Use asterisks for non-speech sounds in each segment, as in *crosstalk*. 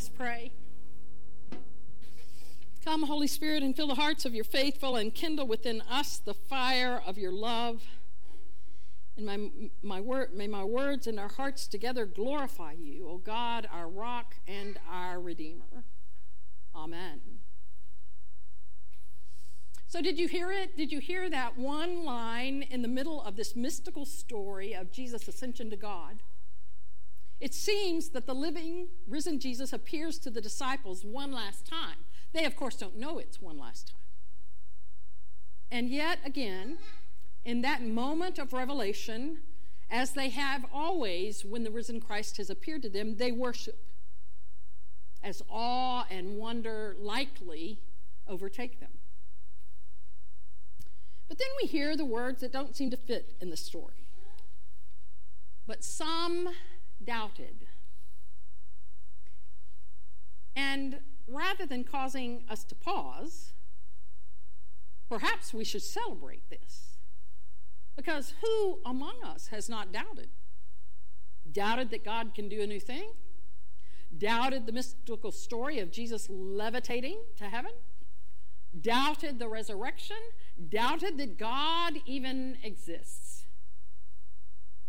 Let's pray. Come, Holy Spirit, and fill the hearts of your faithful and kindle within us the fire of your love. And my, my word, may my words and our hearts together glorify you, O God, our rock and our Redeemer. Amen. So, did you hear it? Did you hear that one line in the middle of this mystical story of Jesus' ascension to God? It seems that the living, risen Jesus appears to the disciples one last time. They, of course, don't know it's one last time. And yet again, in that moment of revelation, as they have always when the risen Christ has appeared to them, they worship as awe and wonder likely overtake them. But then we hear the words that don't seem to fit in the story. But some doubted. And rather than causing us to pause, perhaps we should celebrate this. Because who among us has not doubted? Doubted that God can do a new thing? Doubted the mystical story of Jesus levitating to heaven? Doubted the resurrection? Doubted that God even exists?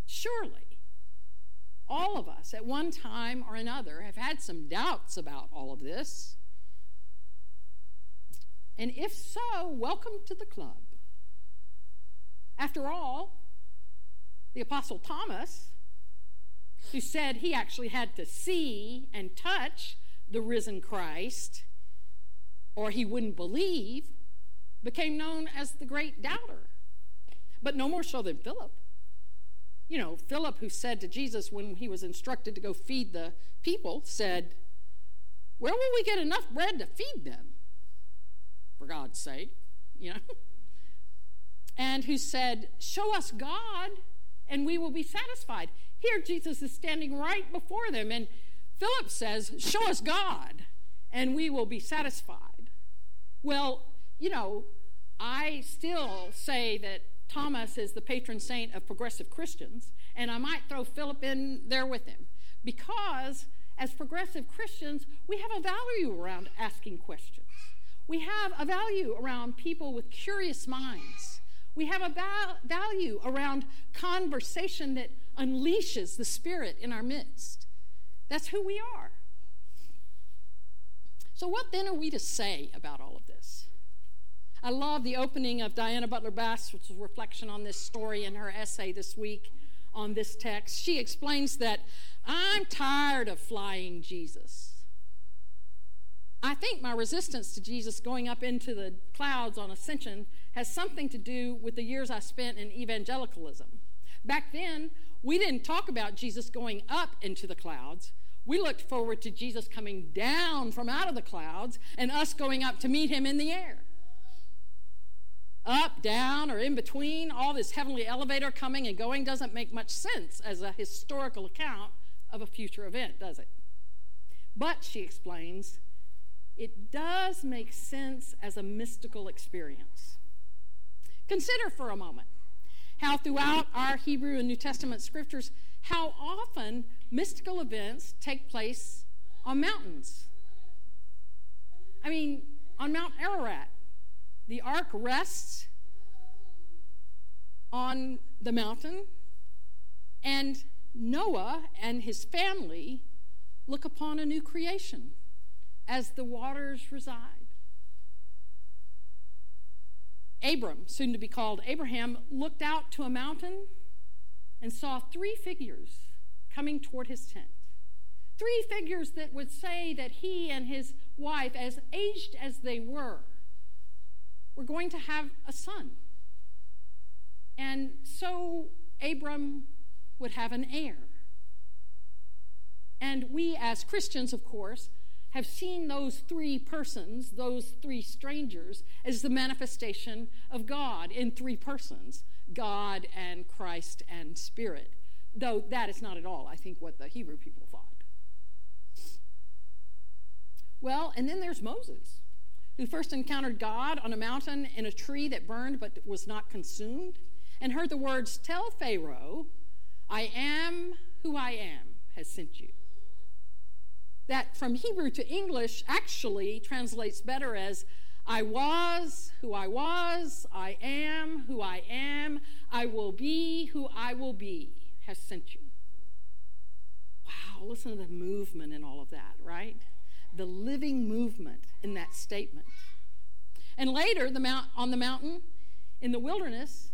Surely all of us, at one time or another, have had some doubts about all of this. And if so, welcome to the club. After all, the Apostle Thomas, who said he actually had to see and touch the risen Christ, or he wouldn't believe, became known as the great doubter. But no more so than Philip you know, Philip, who said to Jesus when he was instructed to go feed the people, said, Where will we get enough bread to feed them? For God's sake, you know. *laughs* And who said, Show us God and we will be satisfied. Here, Jesus is standing right before them, and Philip says, Show us God and we will be satisfied. Well, you know, I still say that Thomas is the patron saint of progressive Christians, and I might throw Philip in there with him because as progressive Christians, we have a value around asking questions. We have a value around people with curious minds. We have a val- value around conversation that unleashes the Spirit in our midst. That's who we are. So, what then are we to say about all of this? I love the opening of Diana Butler Bass, which a reflection on this story in her essay this week on this text. She explains that I'm tired of flying Jesus. I think my resistance to Jesus going up into the clouds on ascension has something to do with the years I spent in evangelicalism. Back then, we didn't talk about Jesus going up into the clouds. We looked forward to Jesus coming down from out of the clouds and us going up to meet him in the air up, down, or in between, all this heavenly elevator coming and going doesn't make much sense as a historical account of a future event, does it? But, she explains, it does make sense as a mystical experience. Consider for a moment how throughout our Hebrew and New Testament scriptures, how often mystical events take place on mountains. I mean, on Mount Ararat, the ark rests on the mountain, and Noah and his family look upon a new creation as the waters reside. Abram, soon to be called Abraham, looked out to a mountain and saw three figures coming toward his tent. Three figures that would say that he and his wife, as aged as they were, we're going to have a son. And so Abram would have an heir. And we, as Christians, of course, have seen those three persons, those three strangers, as the manifestation of God in three persons God and Christ and Spirit. Though that is not at all, I think, what the Hebrew people thought. Well, and then there's Moses who first encountered God on a mountain in a tree that burned but was not consumed, and heard the words, Tell Pharaoh, I am who I am has sent you. that from Hebrew to English actually translates better as I was who I was, I am who I am, I will be who I will be, has sent you. Wow, listen to the movement in all of that, right? The living movement in that statement. And later, the mount, on the mountain in the wilderness,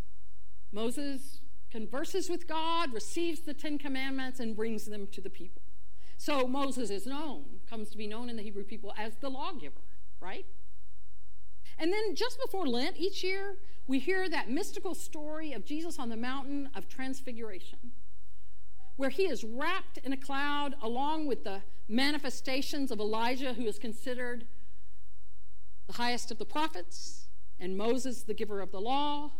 Moses converses with God, receives the Ten Commandments, and brings them to the people. So Moses is known, comes to be known in the Hebrew people as the lawgiver, right? And then just before Lent, each year, we hear that mystical story of Jesus on the mountain of transfiguration, where he is wrapped in a cloud along with the manifestations of Elijah, who is considered the highest of the prophets, and Moses, the giver of the law,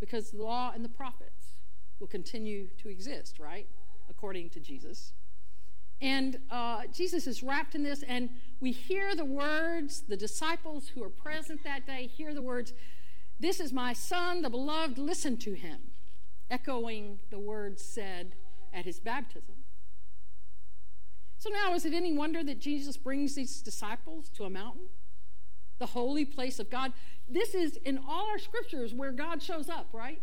because the law and the prophets will continue to exist, right? According to Jesus. And uh, Jesus is wrapped in this, and we hear the words, the disciples who are present that day hear the words, This is my son, the beloved, listen to him, echoing the words said at his baptism. So now, is it any wonder that Jesus brings these disciples to a mountain, the holy place of God? This is in all our scriptures where God shows up, right?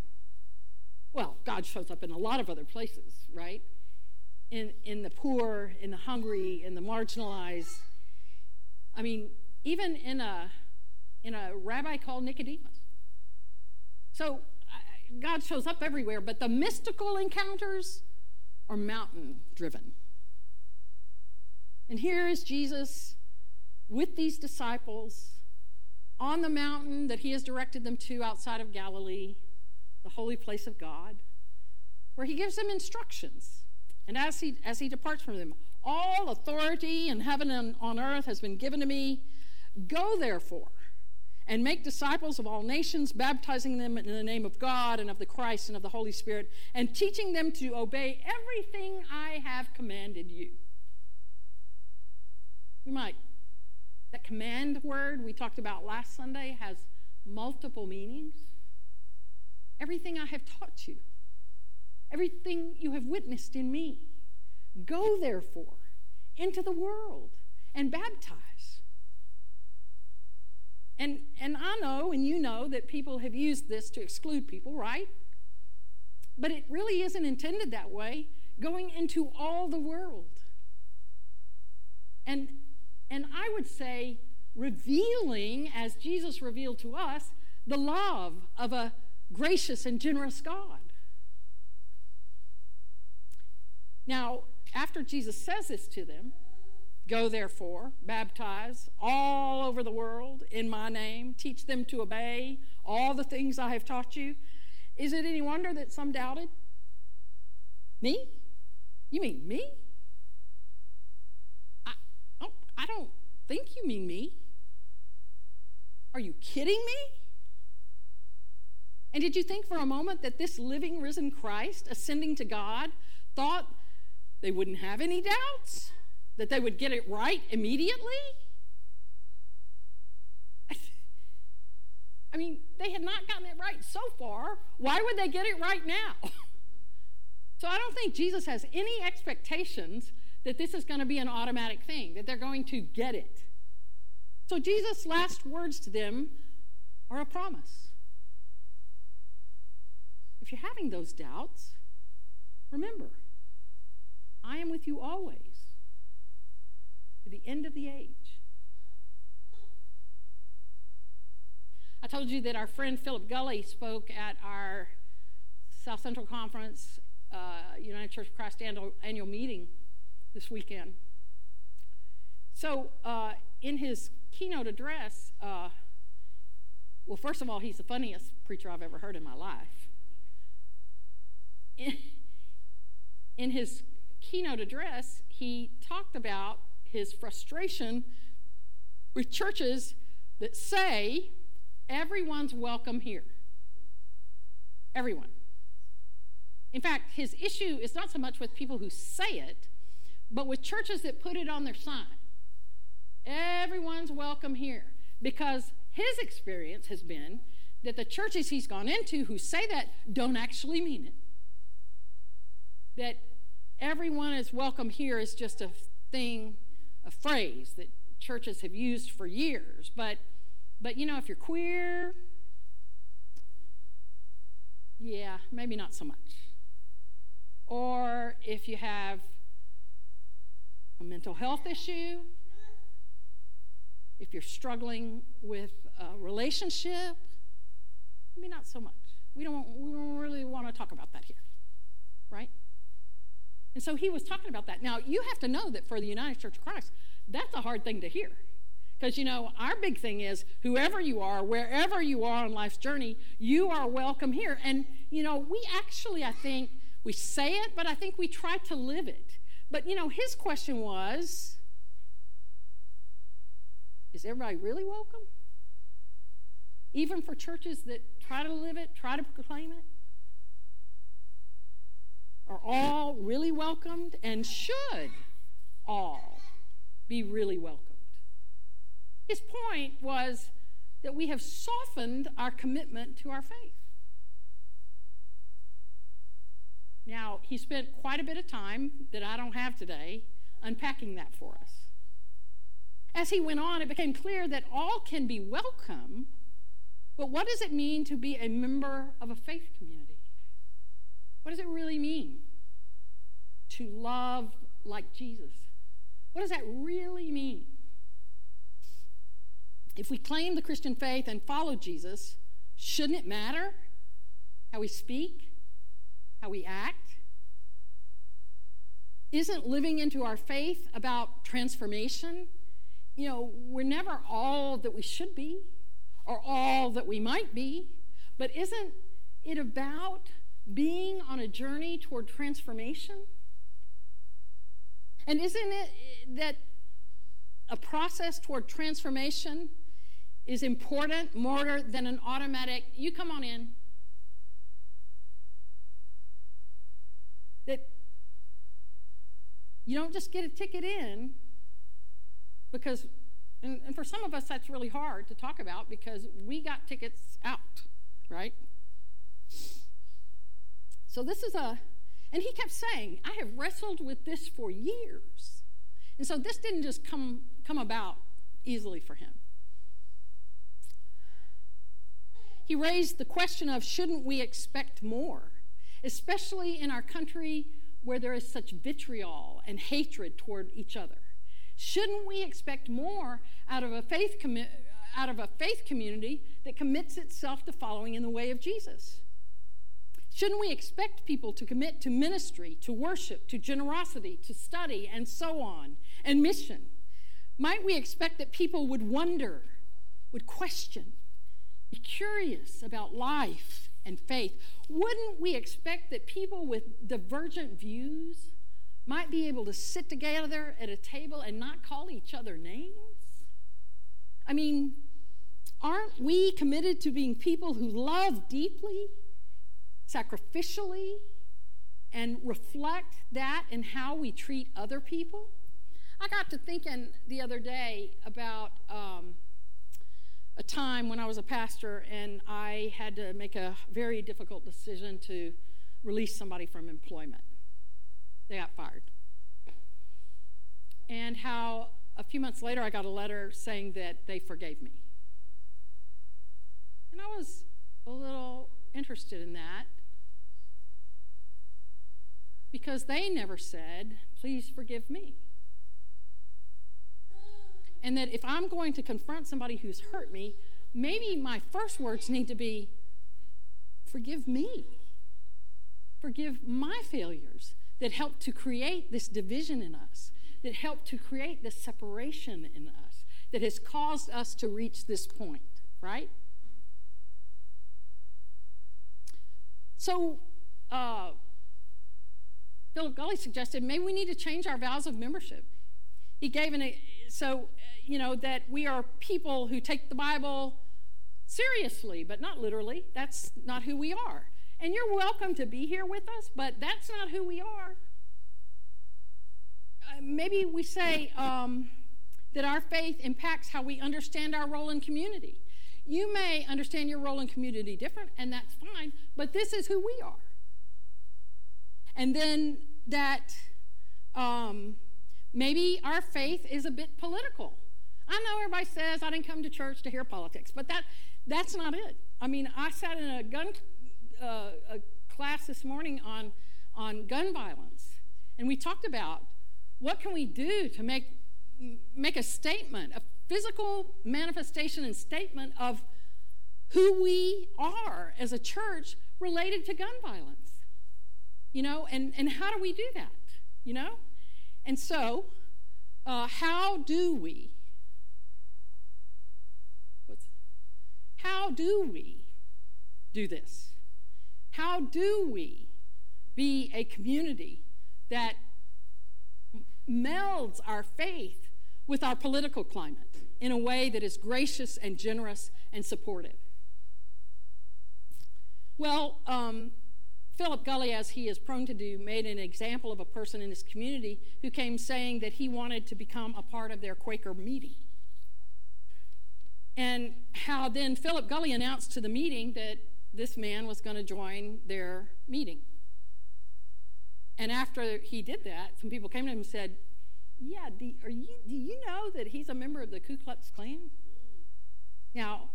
Well, God shows up in a lot of other places, right? in, in the poor, in the hungry, in the marginalized. I mean, even in a, in a rabbi called Nicodemus. So God shows up everywhere, but the mystical encounters are mountain driven. And here is Jesus with these disciples on the mountain that he has directed them to outside of Galilee, the holy place of God, where he gives them instructions and as he, as he departs from them, all authority in heaven and on earth has been given to me. Go therefore and make disciples of all nations, baptizing them in the name of God and of the Christ and of the Holy Spirit, and teaching them to obey everything I have commanded you. You might, that command word we talked about last Sunday has multiple meanings. Everything I have taught you everything you have witnessed in me. Go, therefore, into the world and baptize. And, and I know, and you know, that people have used this to exclude people, right? But it really isn't intended that way. Going into all the world. And, and I would say, revealing, as Jesus revealed to us, the love of a gracious and generous God. Now, after Jesus says this to them, go therefore, baptize all over the world in my name, teach them to obey all the things I have taught you. Is it any wonder that some doubted? Me? You mean me? I, oh, I don't think you mean me. Are you kidding me? And did you think for a moment that this living, risen Christ ascending to God thought they wouldn't have any doubts, that they would get it right immediately. I mean, they had not gotten it right so far. Why would they get it right now? *laughs* so I don't think Jesus has any expectations that this is going to be an automatic thing, that they're going to get it. So Jesus' last words to them are a promise. If you're having those doubts, remember, I am with you always the end of the age. I told you that our friend Philip Gulley spoke at our South Central Conference uh, United Church of Christ annual, annual meeting this weekend. So, uh, in his keynote address, uh, well, first of all, he's the funniest preacher I've ever heard in my life. In, in his keynote address, he talked about his frustration with churches that say everyone's welcome here. Everyone. In fact, his issue is not so much with people who say it, but with churches that put it on their sign. Everyone's welcome here. Because his experience has been that the churches he's gone into who say that don't actually mean it. That everyone is welcome here is just a thing, a phrase that churches have used for years. But, but you know, if you're queer, yeah, maybe not so much. Or if you have a mental health issue, if you're struggling with a relationship, maybe not so much. We don't, we don't really want to talk about that here, right? And so he was talking about that. Now, you have to know that for the United Church of Christ, that's a hard thing to hear. Because, you know, our big thing is whoever you are, wherever you are on life's journey, you are welcome here. And, you know, we actually, I think, we say it, but I think we try to live it. But, you know, his question was is everybody really welcome? Even for churches that try to live it, try to proclaim it? Are all really welcomed and should all be really welcomed? His point was that we have softened our commitment to our faith. Now, he spent quite a bit of time that I don't have today unpacking that for us. As he went on, it became clear that all can be welcome, but what does it mean to be a member of a faith community? What does it really mean to love like Jesus? What does that really mean? If we claim the Christian faith and follow Jesus, shouldn't it matter how we speak, how we act? Isn't living into our faith about transformation? You know, we're never all that we should be or all that we might be, but isn't it about being on a journey toward transformation? And isn't it eh, that a process toward transformation is important more than an automatic, you come on in? That you don't just get a ticket in because, and, and for some of us, that's really hard to talk about because we got tickets out, right? So this is a, and he kept saying, I have wrestled with this for years. And so this didn't just come, come about easily for him. He raised the question of shouldn't we expect more, especially in our country where there is such vitriol and hatred toward each other. Shouldn't we expect more out of a faith commi- out of a faith community that commits itself to following in the way of Jesus? Shouldn't we expect people to commit to ministry, to worship, to generosity, to study, and so on, and mission? Might we expect that people would wonder, would question, be curious about life and faith. Wouldn't we expect that people with divergent views might be able to sit together at a table and not call each other names? I mean, aren't we committed to being people who love deeply, sacrificially, and reflect that in how we treat other people? I got to thinking the other day about. Um, a time when I was a pastor and I had to make a very difficult decision to release somebody from employment. They got fired. And how a few months later I got a letter saying that they forgave me. And I was a little interested in that because they never said, please forgive me. And that if I'm going to confront somebody who's hurt me, maybe my first words need to be forgive me. Forgive my failures that helped to create this division in us, that helped to create this separation in us, that has caused us to reach this point, right? So, uh, Philip Gulley suggested maybe we need to change our vows of membership. He gave an so you know, that we are people who take the Bible seriously, but not literally. That's not who we are. And you're welcome to be here with us, but that's not who we are. Uh, maybe we say um, that our faith impacts how we understand our role in community. You may understand your role in community different, and that's fine, but this is who we are. And then that um, maybe our faith is a bit political. I know everybody says I didn't come to church to hear politics, but that that's not it. I mean, I sat in a gun uh, a class this morning on on gun violence, and we talked about what can we do to make make a statement, a physical manifestation and statement of who we are as a church related to gun violence. You know, and, and how do we do that? You know? And so, uh, how do we? How do we do this? How do we be a community that melds our faith with our political climate in a way that is gracious and generous and supportive? Well, um, Philip Gulley, as he is prone to do, made an example of a person in his community who came saying that he wanted to become a part of their Quaker meeting. And how then Philip Gulley announced to the meeting that this man was going to join their meeting. And after he did that, some people came to him and said, Yeah, do, are you, do you know that he's a member of the Ku Klux Klan? Now,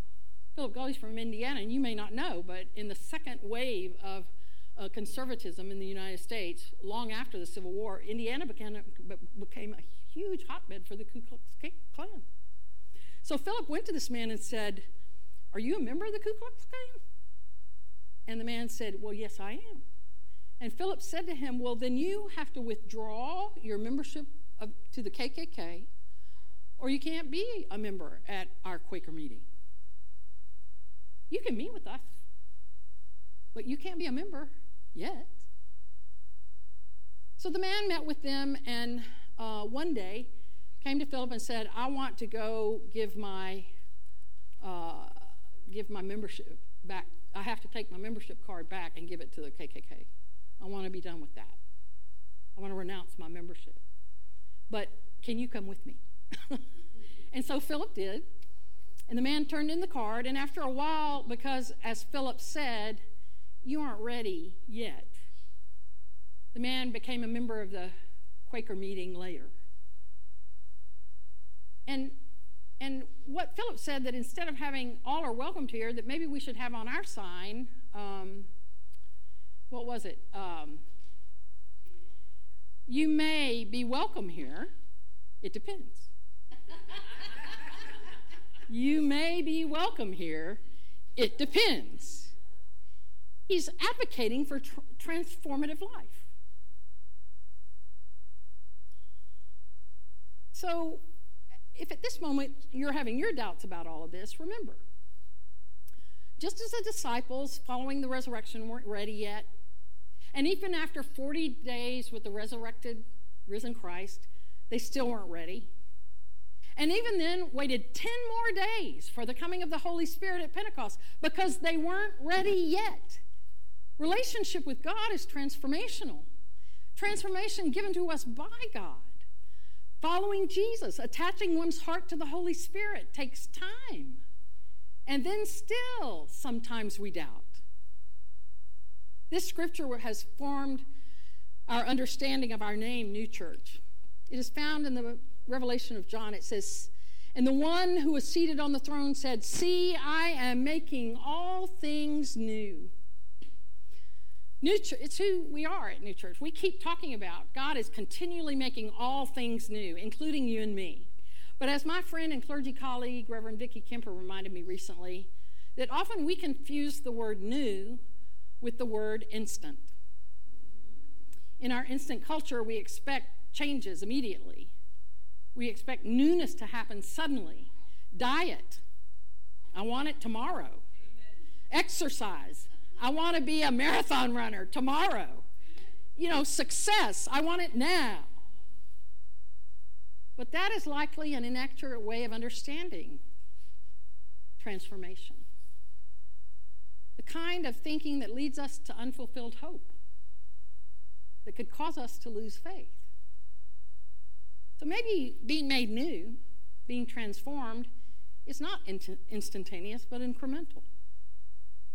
Philip Gulley's from Indiana, and you may not know, but in the second wave of uh, conservatism in the United States, long after the Civil War, Indiana became, became a huge hotbed for the Ku Klux Klan. So Philip went to this man and said, Are you a member of the Ku Klux Klan? And the man said, Well, yes, I am. And Philip said to him, Well, then you have to withdraw your membership of, to the KKK, or you can't be a member at our Quaker meeting. You can meet with us, but you can't be a member yet. So the man met with them and uh, one day came to Philip and said, I want to go give my, uh, give my membership back. I have to take my membership card back and give it to the KKK. I want to be done with that. I want to renounce my membership. But can you come with me? *laughs* and so Philip did. And the man turned in the card, and after a while, because as Philip said, you aren't ready yet, the man became a member of the Quaker meeting later. And and what Philip said that instead of having all are welcome here, that maybe we should have on our sign, um, what was it? Um, you may be welcome here. It depends. *laughs* you may be welcome here. It depends. He's advocating for tr- transformative life. So, if at this moment you're having your doubts about all of this, remember just as the disciples following the resurrection weren't ready yet, and even after 40 days with the resurrected, risen Christ, they still weren't ready. And even then, waited 10 more days for the coming of the Holy Spirit at Pentecost because they weren't ready yet. Relationship with God is transformational, transformation given to us by God. Following Jesus, attaching one's heart to the Holy Spirit takes time. And then still, sometimes we doubt. This scripture has formed our understanding of our name, New Church. It is found in the Revelation of John. It says, And the one who was seated on the throne said, See, I am making all things new. New Church, it's who we are at New Church. We keep talking about God is continually making all things new, including you and me. But as my friend and clergy colleague, Reverend Vicki Kemper, reminded me recently, that often we confuse the word new with the word instant. In our instant culture, we expect changes immediately. We expect newness to happen suddenly. Diet, I want it tomorrow. Amen. Exercise, I want to be a marathon runner tomorrow. You know, success, I want it now. But that is likely an inaccurate way of understanding transformation. The kind of thinking that leads us to unfulfilled hope, that could cause us to lose faith. So maybe being made new, being transformed, is not instantaneous but incremental.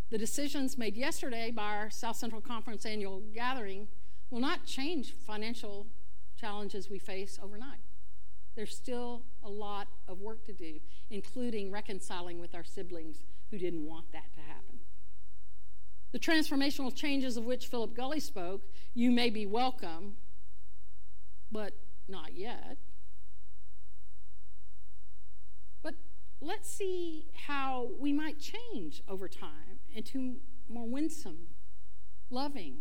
The decisions made yesterday by our South Central Conference annual gathering will not change financial challenges we face overnight. There's still a lot of work to do, including reconciling with our siblings who didn't want that to happen. The transformational changes of which Philip Gulley spoke, you may be welcome, but not yet. But let's see how we might change over time into more winsome, loving,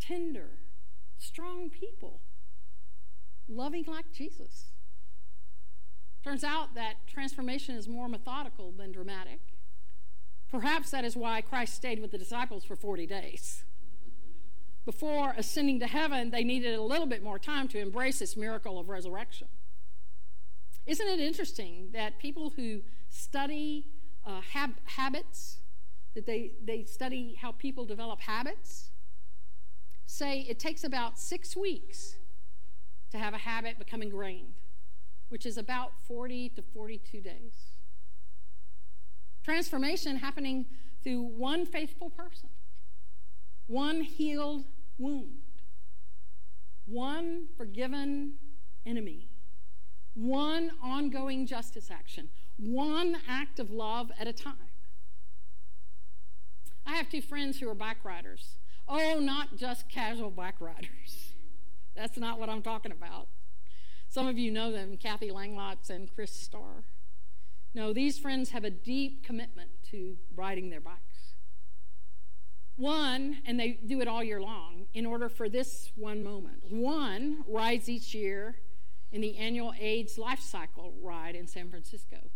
tender, strong people, loving like Jesus. Turns out that transformation is more methodical than dramatic. Perhaps that is why Christ stayed with the disciples for 40 days. Before ascending to heaven, they needed a little bit more time to embrace this miracle of resurrection. Isn't it interesting that people who study uh, hab- habits, that they, they study how people develop habits, say it takes about six weeks to have a habit become ingrained, which is about 40 to 42 days. Transformation happening through one faithful person, one healed wound, one forgiven enemy, one ongoing justice action, one act of love at a time. I have two friends who are bike riders. Oh, not just casual bike riders. *laughs* That's not what I'm talking about. Some of you know them, Kathy Langlots and Chris Starr. No, these friends have a deep commitment to riding their bikes. One, and they do it all year long, in order for this one moment. One rides each year in the annual AIDS Life Cycle ride in San Francisco.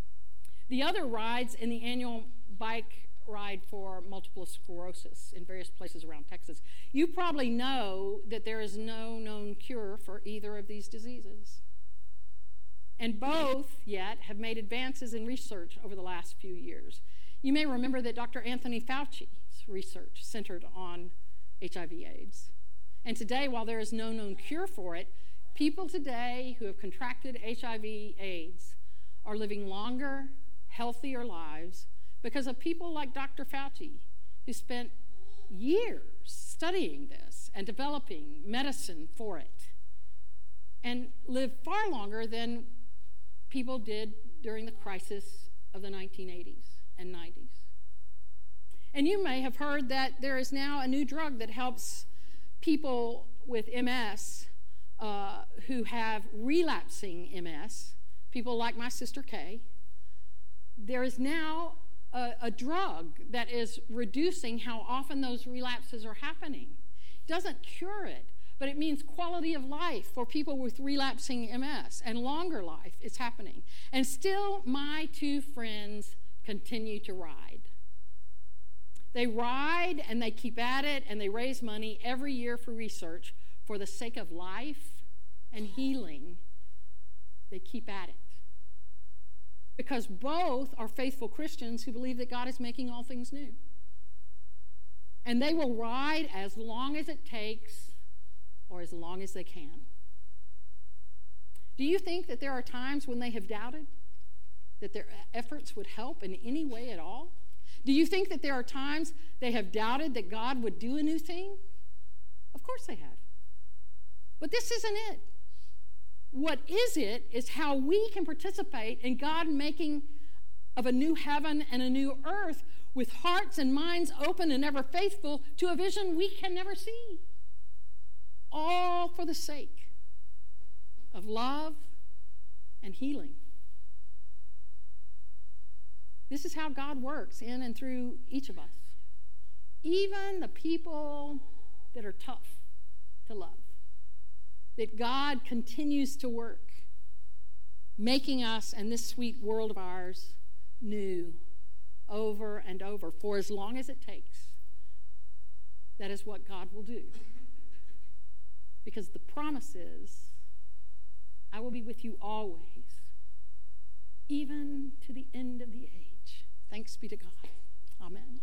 The other rides in the annual bike ride for multiple sclerosis in various places around Texas. You probably know that there is no known cure for either of these diseases. And both yet have made advances in research over the last few years. You may remember that Dr. Anthony Fauci's research centered on HIV/AIDS. And today, while there is no known cure for it, people today who have contracted HIV/AIDS are living longer, healthier lives because of people like Dr. Fauci, who spent years studying this and developing medicine for it, and lived far longer than people did during the crisis of the 1980s and 90s. And you may have heard that there is now a new drug that helps people with MS uh, who have relapsing MS, people like my sister Kay. There is now a, a drug that is reducing how often those relapses are happening. It doesn't cure it, but it means quality of life for people with relapsing MS and longer life is happening. And still, my two friends continue to ride. They ride and they keep at it and they raise money every year for research for the sake of life and healing. They keep at it. Because both are faithful Christians who believe that God is making all things new. And they will ride as long as it takes or as long as they can. Do you think that there are times when they have doubted that their efforts would help in any way at all? Do you think that there are times they have doubted that God would do a new thing? Of course they have. But this isn't it. What is it is how we can participate in God making of a new heaven and a new earth with hearts and minds open and ever faithful to a vision we can never see all for the sake of love and healing. This is how God works in and through each of us. Even the people that are tough to love. That God continues to work, making us and this sweet world of ours new over and over for as long as it takes. That is what God will do. Because the promise is, I will be with you always, even to the end of the age. Thanks be to God. Amen.